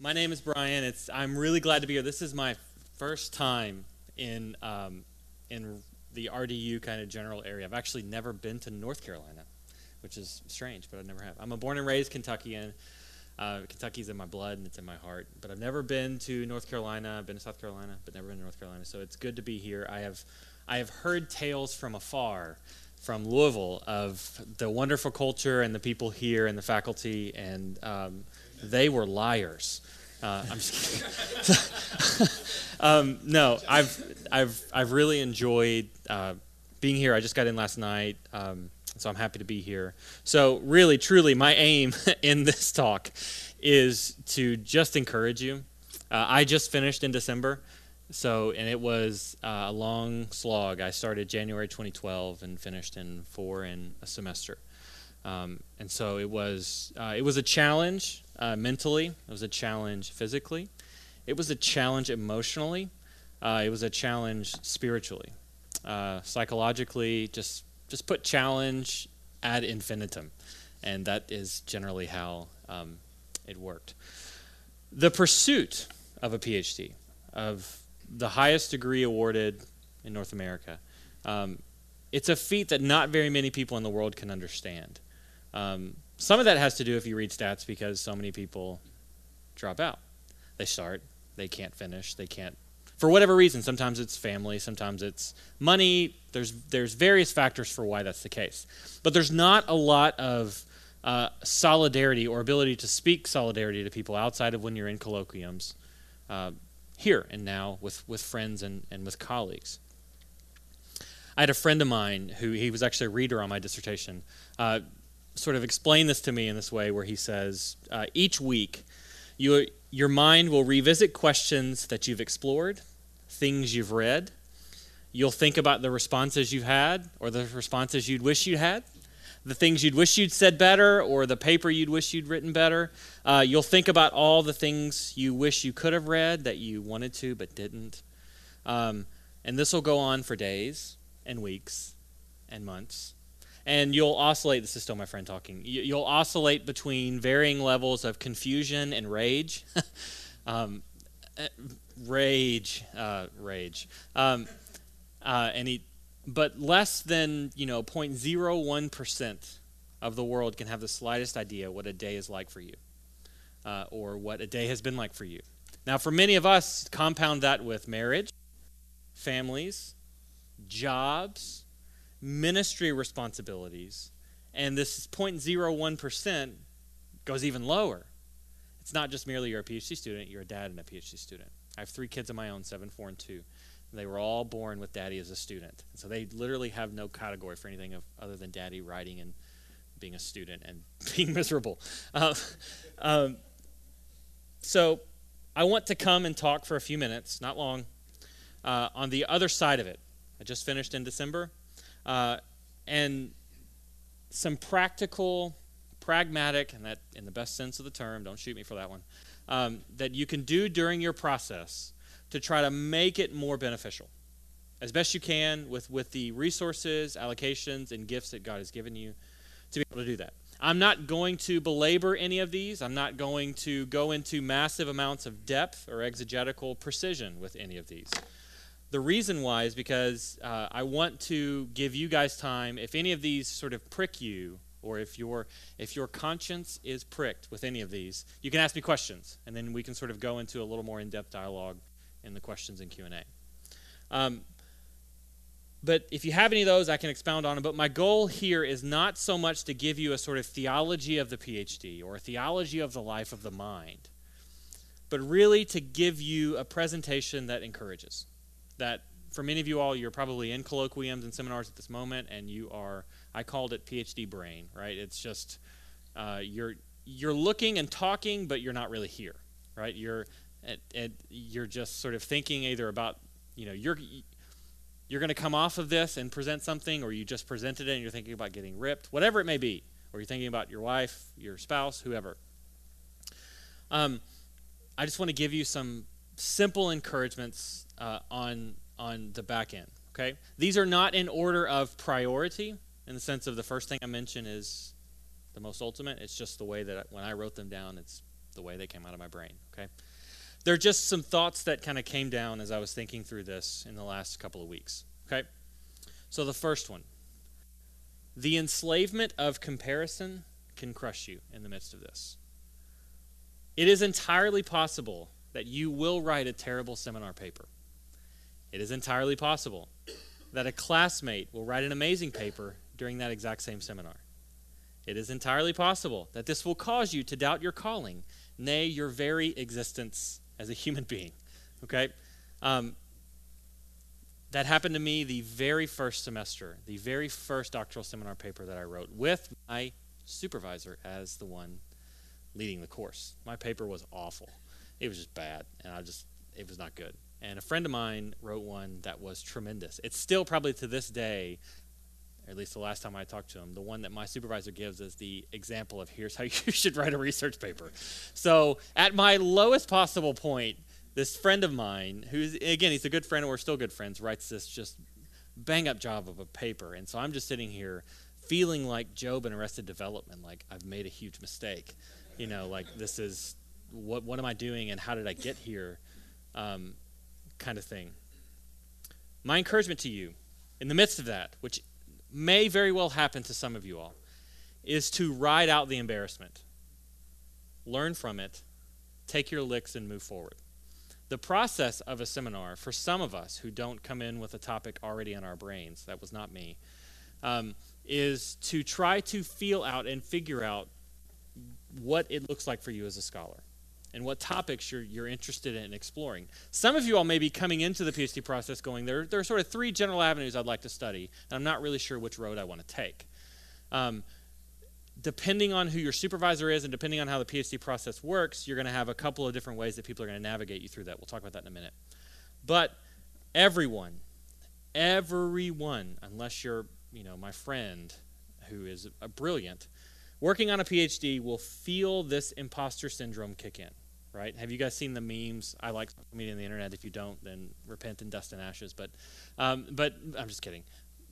My name is Brian. It's I'm really glad to be here. This is my first time in um, in the RDU kind of general area. I've actually never been to North Carolina, which is strange, but I never have. I'm a born and raised Kentuckian. Uh, Kentucky's in my blood and it's in my heart, but I've never been to North Carolina. I've been to South Carolina, but never been to North Carolina. So it's good to be here. I have I have heard tales from afar from Louisville of the wonderful culture and the people here and the faculty, and um, they were liars. Uh, I'm just um, no, I've I've I've really enjoyed uh, being here. I just got in last night, um, so I'm happy to be here. So really, truly, my aim in this talk is to just encourage you. Uh, I just finished in December, so and it was uh, a long slog. I started January 2012 and finished in four in a semester. Um, and so it was uh, it was a challenge uh, mentally. It was a challenge physically. It was a challenge emotionally. Uh, it was a challenge spiritually. Uh, psychologically, just just put challenge ad infinitum, and that is generally how um, it worked. The pursuit of a PhD, of the highest degree awarded in North America, um, it's a feat that not very many people in the world can understand. Um, some of that has to do if you read stats because so many people drop out. They start, they can't finish, they can't for whatever reason. Sometimes it's family, sometimes it's money. There's there's various factors for why that's the case. But there's not a lot of uh, solidarity or ability to speak solidarity to people outside of when you're in colloquiums uh, here and now with, with friends and, and with colleagues. I had a friend of mine who he was actually a reader on my dissertation. Uh, sort of explain this to me in this way where he says uh, each week you, your mind will revisit questions that you've explored things you've read. You'll think about the responses you've had or the responses you'd wish you'd had the things you'd wish you'd said better or the paper you'd wish you'd written better. Uh, you'll think about all the things you wish you could have read that you wanted to but didn't. Um, and this will go on for days and weeks and months and you'll oscillate this is still my friend talking you'll oscillate between varying levels of confusion and rage. Um, eh, rage uh, rage. Um, uh, and he but less than you know 0.01% of the world can have the slightest idea what a day is like for you uh, or what a day has been like for you. Now for many of us compound that with marriage families jobs ministry responsibilities, and this 0.01% goes even lower. It's not just merely you're a PhD student, you're a dad and a PhD student. I have three kids of my own, seven, four, and two. They were all born with daddy as a student. So they literally have no category for anything of, other than daddy writing and being a student and being miserable. Uh, um, so I want to come and talk for a few minutes, not long, uh, on the other side of it. I just finished in December uh, and some practical, pragmatic, and that in the best sense of the term, don't shoot me for that one, um, that you can do during your process to try to make it more beneficial as best you can with, with the resources, allocations, and gifts that God has given you to be able to do that. I'm not going to belabor any of these. I'm not going to go into massive amounts of depth or exegetical precision with any of these. The reason why is because uh, I want to give you guys time. If any of these sort of prick you, or if your if your conscience is pricked with any of these, you can ask me questions, and then we can sort of go into a little more in-depth dialogue in the questions and Q and A. Um, but if you have any of those, I can expound on them. But my goal here is not so much to give you a sort of theology of the PhD or a theology of the life of the mind, but really to give you a presentation that encourages that for many of you all, you're probably in colloquiums and seminars at this moment, and you are, I called it PhD brain, right? It's just, uh, you're, you're looking and talking, but you're not really here, right? You're, at, at, you're just sort of thinking either about, you know, you're, you're going to come off of this and present something, or you just presented it and you're thinking about getting ripped, whatever it may be, or you're thinking about your wife, your spouse, whoever. Um, I just want to give you some simple encouragements uh, on on the back end. Okay, these are not in order of priority in the sense of the first thing I mentioned is the most ultimate. It's just the way that I, when I wrote them down, it's the way they came out of my brain. Okay, there are just some thoughts that kind of came down as I was thinking through this in the last couple of weeks. Okay, so the first one, the enslavement of comparison can crush you in the midst of this. It is entirely possible that you will write a terrible seminar paper. It is entirely possible that a classmate will write an amazing paper during that exact same seminar. It is entirely possible that this will cause you to doubt your calling, nay, your very existence as a human being. Okay? Um, that happened to me the very first semester, the very first doctoral seminar paper that I wrote with my supervisor as the one leading the course. My paper was awful. It was just bad, and I just, it was not good. And a friend of mine wrote one that was tremendous. It's still probably to this day, or at least the last time I talked to him, the one that my supervisor gives as the example of here's how you should write a research paper. So at my lowest possible point, this friend of mine, who's again he's a good friend and we're still good friends, writes this just bang up job of a paper. And so I'm just sitting here feeling like Job in Arrested Development, like I've made a huge mistake. You know, like this is what what am I doing and how did I get here? Um, kind of thing. My encouragement to you, in the midst of that, which may very well happen to some of you all, is to ride out the embarrassment. Learn from it, take your licks, and move forward. The process of a seminar, for some of us who don't come in with a topic already in our brains, that was not me, um, is to try to feel out and figure out what it looks like for you as a scholar and what topics you're, you're interested in exploring. Some of you all may be coming into the PhD process going, there, there are sort of three general avenues I'd like to study, and I'm not really sure which road I want to take. Um, depending on who your supervisor is and depending on how the PhD process works, you're going to have a couple of different ways that people are going to navigate you through that. We'll talk about that in a minute. But everyone, everyone, unless you're, you know, my friend who is a brilliant, working on a PhD will feel this imposter syndrome kick in, right? Have you guys seen the memes? I like social media on the internet. If you don't, then repent in dust and ashes. But, um, but I'm just kidding.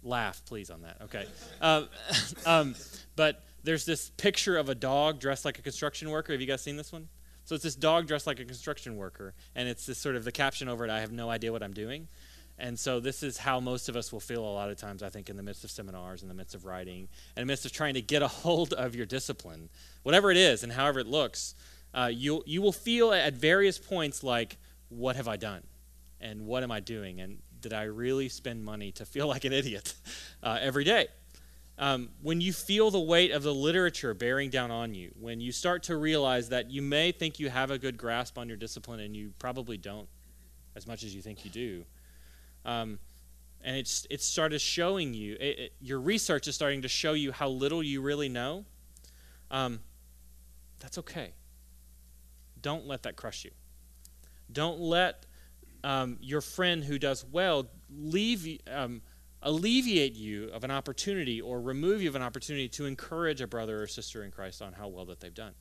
Laugh, please, on that. Okay. Um, um, but there's this picture of a dog dressed like a construction worker. Have you guys seen this one? So it's this dog dressed like a construction worker, and it's this sort of the caption over it. I have no idea what I'm doing. And so this is how most of us will feel a lot of times, I think, in the midst of seminars, in the midst of writing, in the midst of trying to get a hold of your discipline, whatever it is and however it looks. Uh, you you will feel at various points like, what have I done, and what am I doing, and did I really spend money to feel like an idiot uh, every day? Um, when you feel the weight of the literature bearing down on you, when you start to realize that you may think you have a good grasp on your discipline and you probably don't as much as you think you do, um, and it's it started showing you it, it, your research is starting to show you how little you really know. Um, that's okay. Don't let that crush you. Don't let um, your friend who does well leave um, alleviate you of an opportunity or remove you of an opportunity to encourage a brother or sister in Christ on how well that they've done,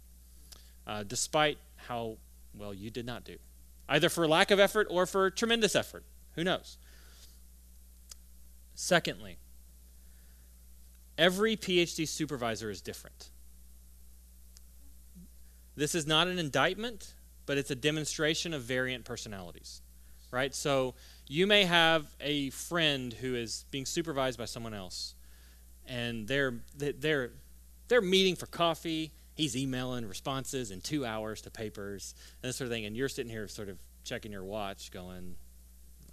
uh, despite how well you did not do, either for lack of effort or for tremendous effort. Who knows? Secondly, every PhD supervisor is different. This is not an indictment, but it's a demonstration of variant personalities, right? So you may have a friend who is being supervised by someone else, and they're they're they're meeting for coffee. He's emailing responses in two hours to papers and this sort of thing, and you're sitting here sort of checking your watch, going,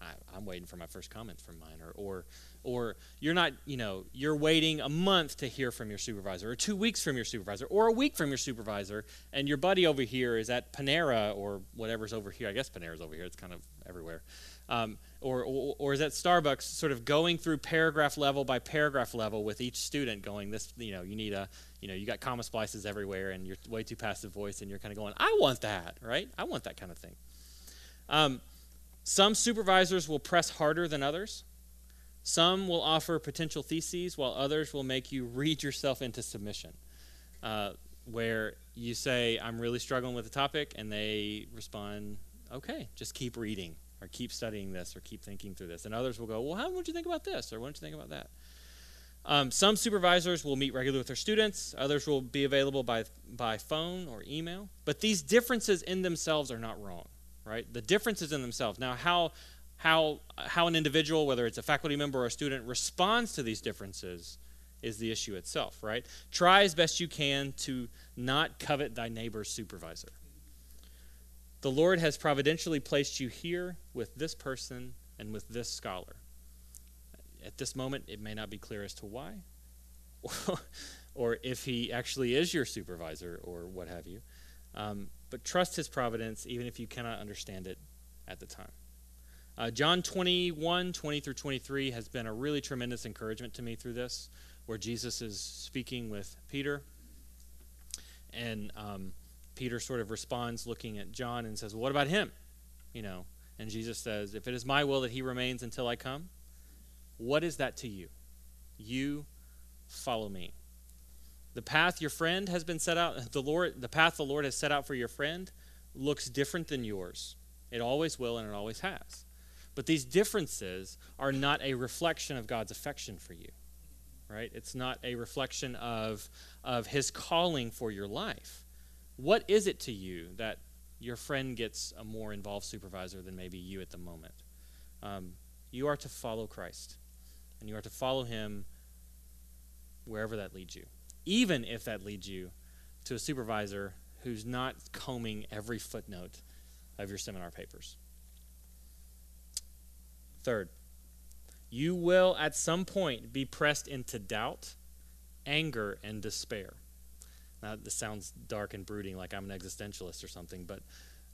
I, am waiting for my first comments from mine, or, or, or you're not, you know, you're waiting a month to hear from your supervisor, or two weeks from your supervisor, or a week from your supervisor, and your buddy over here is at Panera or whatever's over here. I guess Panera's over here. It's kind of everywhere. Um, or, or, or is at Starbucks, sort of going through paragraph level by paragraph level with each student, going, this, you know, you need a, you know, you got comma splices everywhere, and you're way too passive voice, and you're kind of going, I want that, right? I want that kind of thing. Um, some supervisors will press harder than others. Some will offer potential theses, while others will make you read yourself into submission, uh, where you say, I'm really struggling with the topic, and they respond, okay, just keep reading, or keep studying this, or keep thinking through this. And others will go, well, how would you think about this, or what would you think about that? Um, some supervisors will meet regularly with their students, others will be available by, by phone or email. But these differences in themselves are not wrong, right? The differences in themselves. Now, how, how, how an individual, whether it's a faculty member or a student, responds to these differences is the issue itself, right? Try as best you can to not covet thy neighbor's supervisor. The Lord has providentially placed you here with this person and with this scholar. At this moment, it may not be clear as to why, or if he actually is your supervisor, or what have you. Um, but trust his providence, even if you cannot understand it at the time. Uh, John 21, 20 through 23 has been a really tremendous encouragement to me through this, where Jesus is speaking with Peter. And um, Peter sort of responds looking at John and says, What about him? You know, and Jesus says, If it is my will that he remains until I come, what is that to you? You follow me. The path your friend has been set out, the Lord, the path the Lord has set out for your friend looks different than yours. It always will and it always has. But these differences are not a reflection of God's affection for you. Right? It's not a reflection of of his calling for your life. What is it to you that your friend gets a more involved supervisor than maybe you at the moment? Um, you are to follow Christ and you are to follow him wherever that leads you, even if that leads you to a supervisor who's not combing every footnote of your seminar papers. Third, you will at some point be pressed into doubt, anger, and despair. Now, this sounds dark and brooding, like I'm an existentialist or something, but,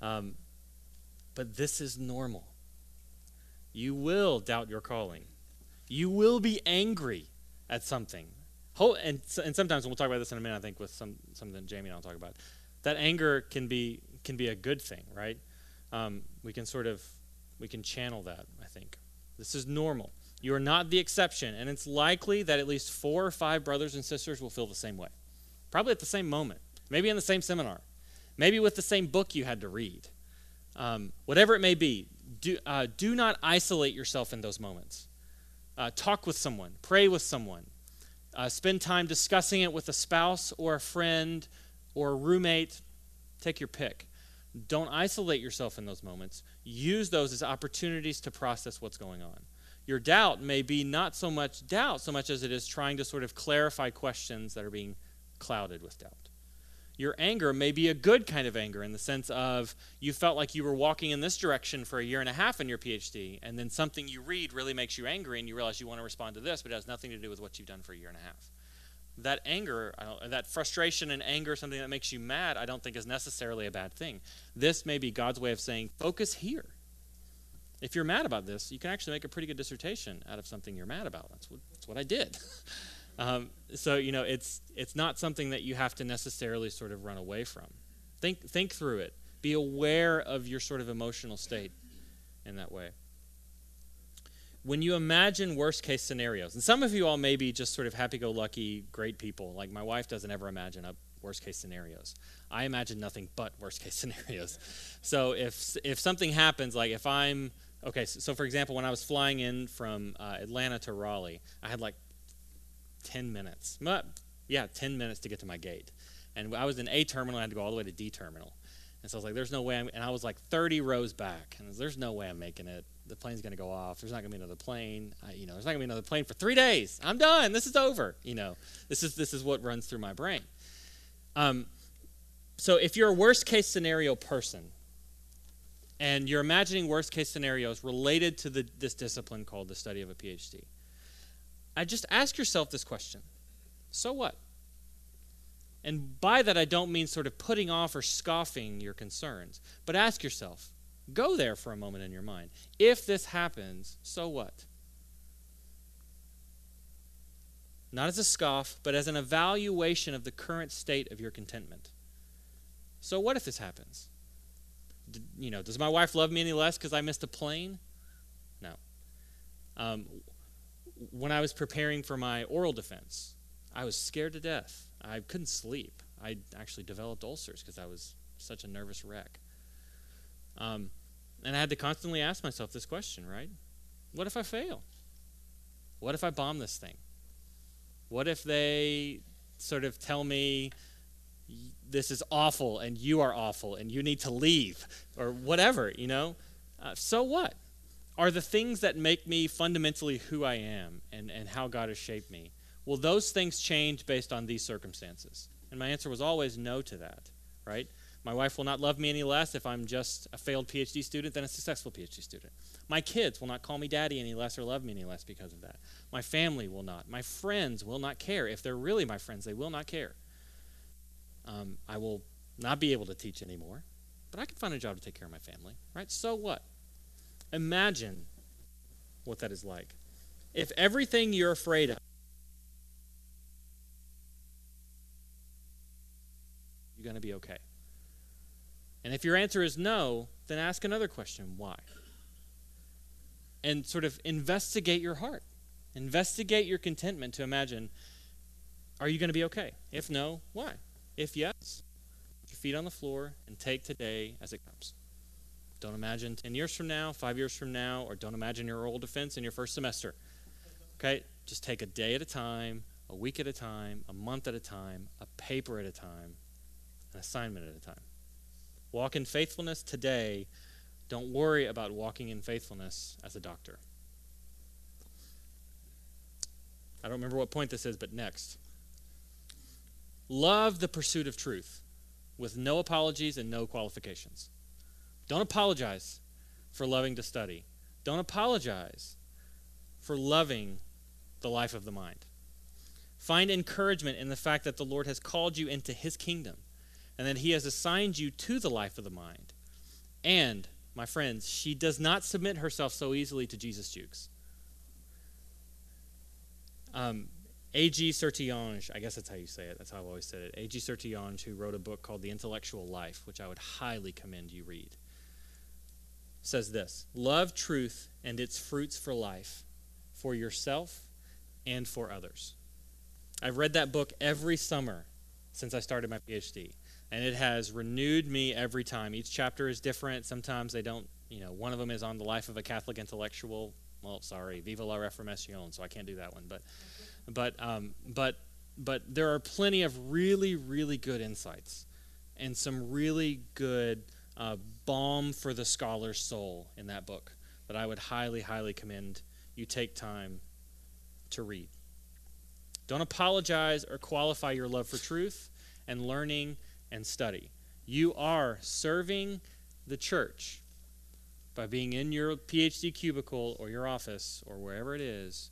um, but this is normal. You will doubt your calling. You will be angry at something. And, and sometimes, and we'll talk about this in a minute, I think, with some, something Jamie and I'll talk about, that anger can be, can be a good thing, right? Um, we can sort of, we can channel that, I think. This is normal. You are not the exception, and it's likely that at least four or five brothers and sisters will feel the same way. Probably at the same moment, maybe in the same seminar, maybe with the same book you had to read. Um, whatever it may be, do, uh, do not isolate yourself in those moments. Uh, talk with someone, pray with someone, uh, spend time discussing it with a spouse or a friend or a roommate. Take your pick. Don't isolate yourself in those moments. Use those as opportunities to process what's going on. Your doubt may be not so much doubt, so much as it is trying to sort of clarify questions that are being clouded with doubt your anger may be a good kind of anger in the sense of you felt like you were walking in this direction for a year and a half in your PhD, and then something you read really makes you angry, and you realize you want to respond to this, but it has nothing to do with what you've done for a year and a half. That anger, that frustration and anger, something that makes you mad, I don't think is necessarily a bad thing. This may be God's way of saying, focus here. If you're mad about this, you can actually make a pretty good dissertation out of something you're mad about. That's what, that's what I did. Um, so you know, it's it's not something that you have to necessarily sort of run away from. Think think through it. Be aware of your sort of emotional state in that way. When you imagine worst case scenarios, and some of you all may be just sort of happy go lucky, great people. Like my wife doesn't ever imagine up worst case scenarios. I imagine nothing but worst case scenarios. So if if something happens, like if I'm okay, so, so for example, when I was flying in from uh, Atlanta to Raleigh, I had like 10 minutes. Yeah, 10 minutes to get to my gate. And I was in A terminal, I had to go all the way to D terminal. And so I was like, there's no way I'm, and I was like 30 rows back. And there's no way I'm making it. The plane's going to go off. There's not going to be another plane. I, you know, there's not going to be another plane for three days. I'm done. This is over. You know, this is, this is what runs through my brain. Um, so if you're a worst case scenario person, and you're imagining worst case scenarios related to the, this discipline called the study of a PhD, I just ask yourself this question So what? And by that, I don't mean sort of putting off or scoffing your concerns, but ask yourself go there for a moment in your mind. If this happens, so what? Not as a scoff, but as an evaluation of the current state of your contentment. So, what if this happens? D- you know, does my wife love me any less because I missed a plane? No. Um, when I was preparing for my oral defense, I was scared to death. I couldn't sleep. I actually developed ulcers because I was such a nervous wreck. Um, and I had to constantly ask myself this question, right? What if I fail? What if I bomb this thing? What if they sort of tell me this is awful and you are awful and you need to leave or whatever, you know? Uh, so what? Are the things that make me fundamentally who I am and, and how God has shaped me, will those things change based on these circumstances? And my answer was always no to that, right? My wife will not love me any less if I'm just a failed PhD student than a successful PhD student. My kids will not call me daddy any less or love me any less because of that. My family will not. My friends will not care. If they're really my friends, they will not care. Um, I will not be able to teach anymore, but I can find a job to take care of my family, right? So what? Imagine what that is like. If everything you're afraid of, you're going to be okay. And if your answer is no, then ask another question why? And sort of investigate your heart. Investigate your contentment to imagine are you going to be okay? If no, why? If yes, put your feet on the floor and take today as it comes. Don't imagine 10 years from now, five years from now, or don't imagine your oral defense in your first semester. Okay? Just take a day at a time, a week at a time, a month at a time, a paper at a time, an assignment at a time. Walk in faithfulness today. Don't worry about walking in faithfulness as a doctor. I don't remember what point this is, but next. Love the pursuit of truth with no apologies and no qualifications. Don't apologize for loving to study. Don't apologize for loving the life of the mind. Find encouragement in the fact that the Lord has called you into his kingdom and that he has assigned you to the life of the mind. And, my friends, she does not submit herself so easily to Jesus' jukes. Um, A.G. Sertillanges, I guess that's how you say it, that's how I've always said it. A.G. Sertillanges, who wrote a book called The Intellectual Life, which I would highly commend you read says this Love truth and its fruits for life, for yourself and for others. I've read that book every summer since I started my PhD, and it has renewed me every time. Each chapter is different. Sometimes they don't, you know, one of them is on the life of a Catholic intellectual. Well, sorry, Viva la Reformación, so I can't do that one. But, but, um, but, but there are plenty of really, really good insights and some really good uh, balm for the scholar's soul in that book that I would highly, highly commend you take time to read. Don't apologize or qualify your love for truth and learning and study. You are serving the church by being in your PhD cubicle or your office or wherever it is,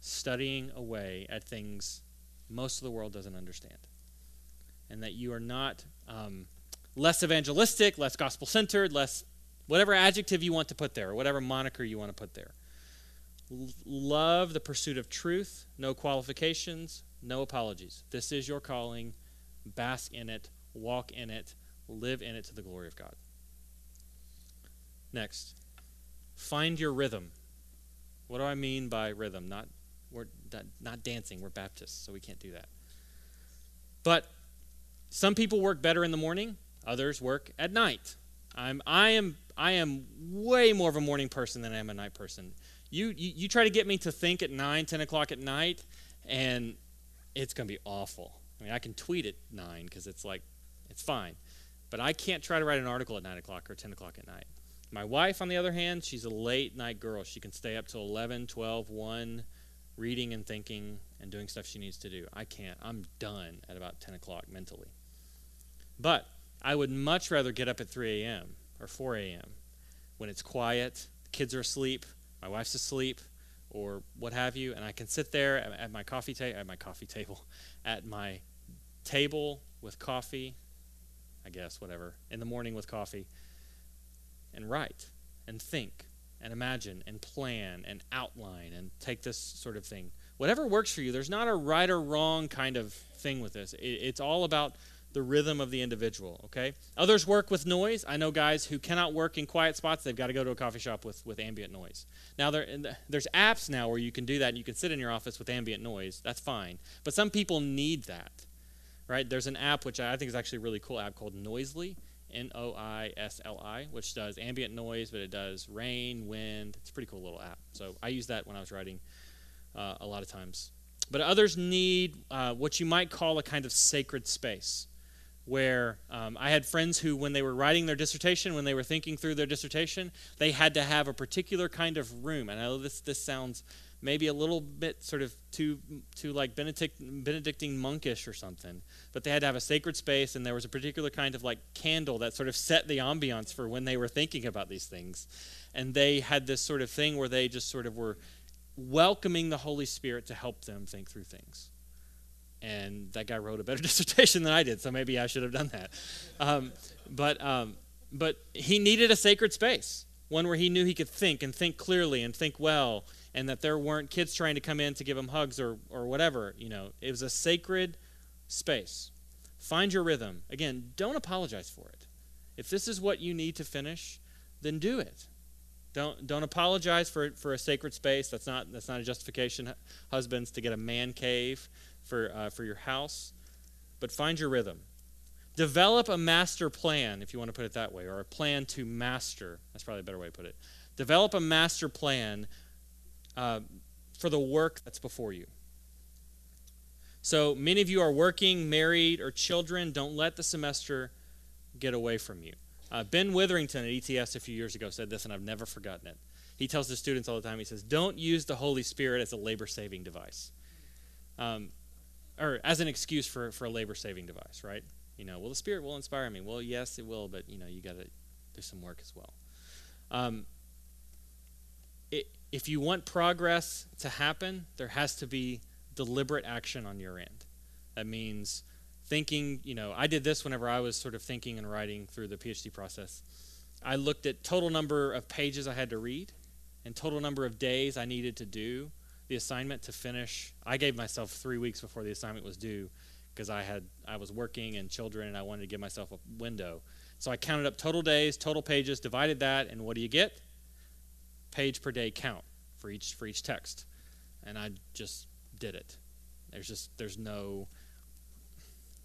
studying away at things most of the world doesn't understand. And that you are not um, less evangelistic, less gospel centered, less whatever adjective you want to put there, or whatever moniker you want to put there. L- love the pursuit of truth, no qualifications, no apologies. This is your calling. Bask in it, walk in it, live in it to the glory of God. Next, find your rhythm. What do I mean by rhythm? Not we're not dancing. We're Baptists, so we can't do that. But some people work better in the morning. Others work at night. I'm, I, am, I am way more of a morning person than I am a night person. You, you, you try to get me to think at 9, 10 o'clock at night, and it's going to be awful. I mean, I can tweet at 9 because it's like, it's fine. But I can't try to write an article at 9 o'clock or 10 o'clock at night. My wife, on the other hand, she's a late night girl. She can stay up till 11, 12, 1, reading and thinking and doing stuff she needs to do. I can't. I'm done at about 10 o'clock mentally. But I would much rather get up at 3 a.m. or 4 a.m. when it's quiet, the kids are asleep, my wife's asleep, or what have you, and I can sit there at, my coffee table, at my coffee table, at my table with coffee, I guess, whatever, in the morning with coffee, and write and think and imagine and plan and outline and take this sort of thing. Whatever works for you, there's not a right or wrong kind of thing with this. It, it's all about the rhythm of the individual, okay? Others work with noise. I know guys who cannot work in quiet spots. They've got to go to a coffee shop with, with ambient noise. Now, there, there's apps now where you can do that and you can sit in your office with ambient noise. That's fine. But some people need that, right? There's an app which I think is actually a really cool app called Noisli, N O I S L I, which does ambient noise, but it does rain, wind. It's a pretty cool little app. So I use that when I was writing uh, a lot of times. but others need uh, what you might call a kind of sacred space where um, I had friends who, when they were writing their dissertation, when they were thinking through their dissertation, they had to have a particular kind of room. And I know this, this sounds maybe a little bit sort of too, too like Benedict, Benedictine monkish or something, but they had to have a sacred space, and there was a particular kind of like candle that sort of set the ambiance for when they were thinking about these things. And they had this sort of thing where they just sort of were welcoming the Holy Spirit to help them think through things and that guy wrote a better dissertation than I did, so maybe I should have done that. Um, but um, but he needed a sacred space, one where he knew he could think and think clearly and think well, and that there weren't kids trying to come in to give him hugs or or whatever. You know, it was a sacred space. Find your rhythm. Again, don't apologize for it. If this is what you need to finish, then do it. Don't don't apologize for for a sacred space. That's not that's not a justification. Husbands to get a man cave for, uh, for your house, but find your rhythm. Develop a master plan, if you want to put it that way, or a plan to master. That's probably a better way to put it. Develop a master plan uh, for the work that's before you. So many of you are working, married, or children. Don't let the semester get away from you. Uh, ben Witherington at ETS a few years ago said this, and I've never forgotten it. He tells the students all the time, he says, Don't use the Holy Spirit as a labor saving device. Um, or as an excuse for, for a labor saving device, right? You know, well, the Spirit will inspire me. Well, yes, it will, but, you know, you got to do some work as well. Um, it, if you want progress to happen, there has to be deliberate action on your end. That means thinking, you know, I did this whenever I was sort of thinking and writing through the PhD process. I looked at total number of pages I had to read and total number of days I needed to do the assignment to finish. I gave myself three weeks before the assignment was due because I had I was working and children and I wanted to give myself a window. So I counted up total days, total pages, divided that, and what do you get? Page per day count for each for each text. And I just did it. There's just there's no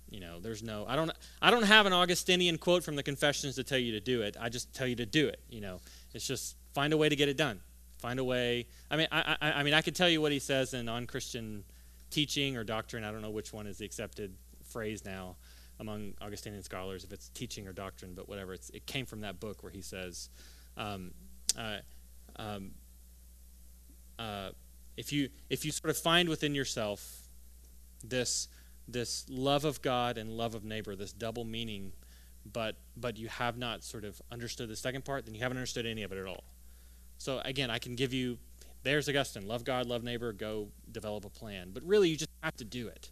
you know, there's no I don't I don't have an Augustinian quote from the Confessions to tell you to do it. I just tell you to do it, you know. It's just find a way to get it done. Find a way. I mean, I, I, I mean, I could tell you what he says in on Christian teaching or doctrine. I don't know which one is the accepted phrase now among Augustinian scholars, if it's teaching or doctrine, but whatever. It's, it came from that book where he says, um, uh, um, uh, if you if you sort of find within yourself this this love of God and love of neighbor, this double meaning, but but you have not sort of understood the second part, then you haven't understood any of it at all. So again, I can give you there's Augustine love God, love neighbor, go develop a plan. But really, you just have to do it.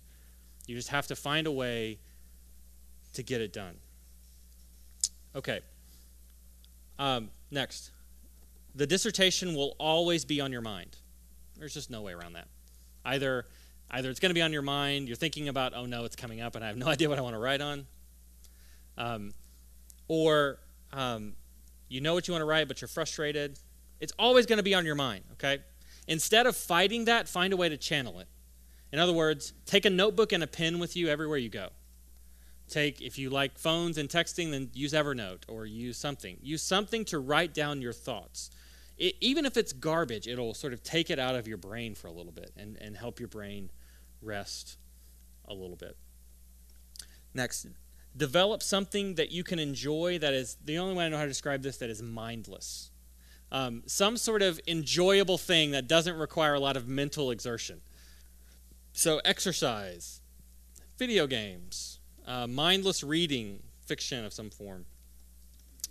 You just have to find a way to get it done. Okay. Um, next. The dissertation will always be on your mind. There's just no way around that. Either, either it's going to be on your mind, you're thinking about, oh no, it's coming up, and I have no idea what I want to write on. Um, or um, you know what you want to write, but you're frustrated it's always going to be on your mind, okay? Instead of fighting that, find a way to channel it. In other words, take a notebook and a pen with you everywhere you go. Take, if you like phones and texting, then use Evernote or use something. Use something to write down your thoughts. It, even if it's garbage, it'll sort of take it out of your brain for a little bit and, and help your brain rest a little bit. Next, develop something that you can enjoy that is the only way I know how to describe this that is mindless um, some sort of enjoyable thing that doesn't require a lot of mental exertion. So, exercise, video games, uh, mindless reading, fiction of some form,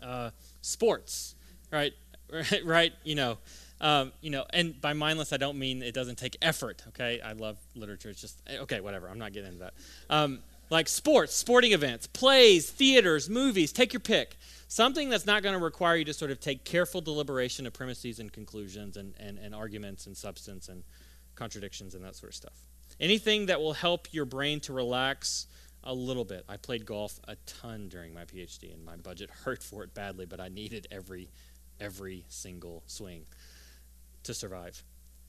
uh, sports, right? right? You know, um, you know, and by mindless, I don't mean it doesn't take effort. Okay, I love literature. It's just okay, whatever. I'm not getting into that. Um, like sports, sporting events, plays, theaters, movies. Take your pick. Something that's not going to require you to sort of take careful deliberation of premises and conclusions and, and, and arguments and substance and contradictions and that sort of stuff. Anything that will help your brain to relax a little bit. I played golf a ton during my PhD, and my budget hurt for it badly, but I needed every every single swing to survive.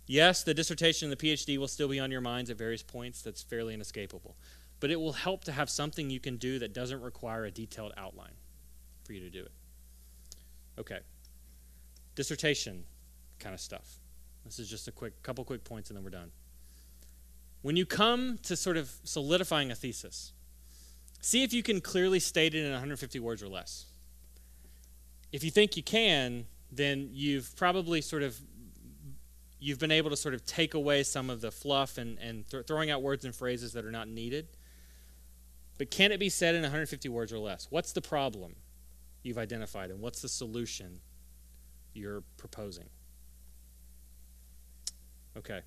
Yes, the dissertation and the PhD will still be on your minds at various points. That's fairly inescapable. But it will help to have something you can do that doesn't require a detailed outline for you to do it. Okay. Dissertation kind of stuff. This is just a quick couple quick points and then we're done. when you come to sort of solidifying a thesis, see if you can clearly state it in 150 words or less. If you think you can, then you've probably sort of you've been able to sort of take away some of the fluff and, and th- throwing out words and phrases that are not needed. But can it be said in 150 words or less? What's the problem you've identified, and what's the solution you're proposing? Okay.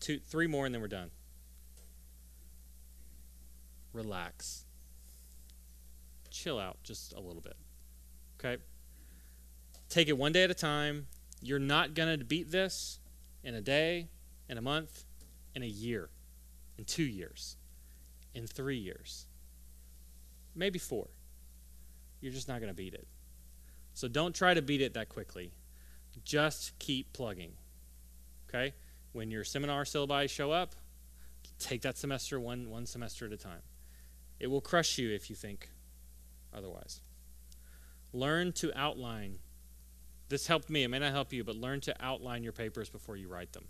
Two, three more, and then we're done. Relax. Chill out just a little bit. Okay? Take it one day at a time. You're not going to beat this in a day, in a month, in a year, in two years, in three years, maybe four. You're just not going to beat it. So don't try to beat it that quickly. Just keep plugging. Okay? When your seminar syllabi show up, take that semester one, one semester at a time. It will crush you if you think otherwise. Learn to outline. This helped me. It may not help you, but learn to outline your papers before you write them.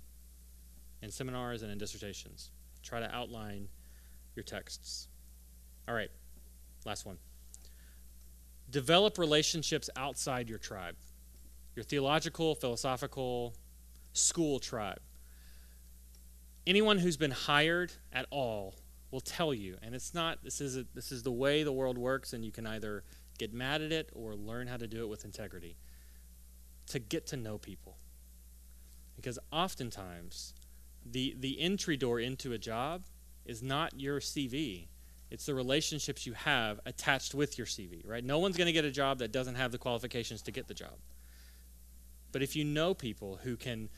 In seminars and in dissertations, try to outline your texts. All right, last one. Develop relationships outside your tribe, your theological, philosophical, school tribe. Anyone who's been hired at all will tell you, and it's not. This is a, this is the way the world works, and you can either get mad at it or learn how to do it with integrity. To get to know people, because oftentimes the the entry door into a job is not your CV. It's the relationships you have attached with your CV, right? No one's going to get a job that doesn't have the qualifications to get the job. But if you know people who can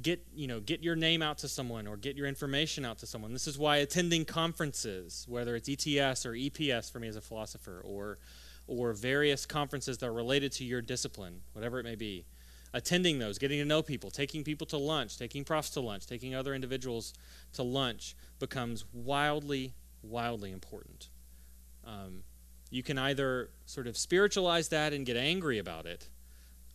get you know get your name out to someone or get your information out to someone. This is why attending conferences whether it's ets or eps for me as a philosopher or or various conferences that are related to your discipline whatever it may be attending those getting to know people taking people to lunch taking profs to lunch taking other individuals to lunch becomes wildly wildly important. Um, you can either sort of spiritualize that and get angry about it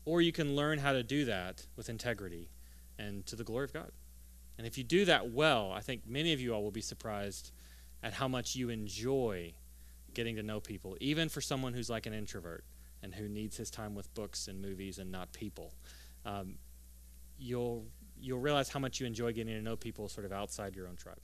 or you can learn how to do that with integrity and to the glory of God. And if you do that well, I think many of you all will be surprised at how much you enjoy getting to know people, even for someone who's like an introvert and who needs his time with books and movies and not people. Um, you'll you'll realize how much you enjoy getting to know people sort of outside your own tribe.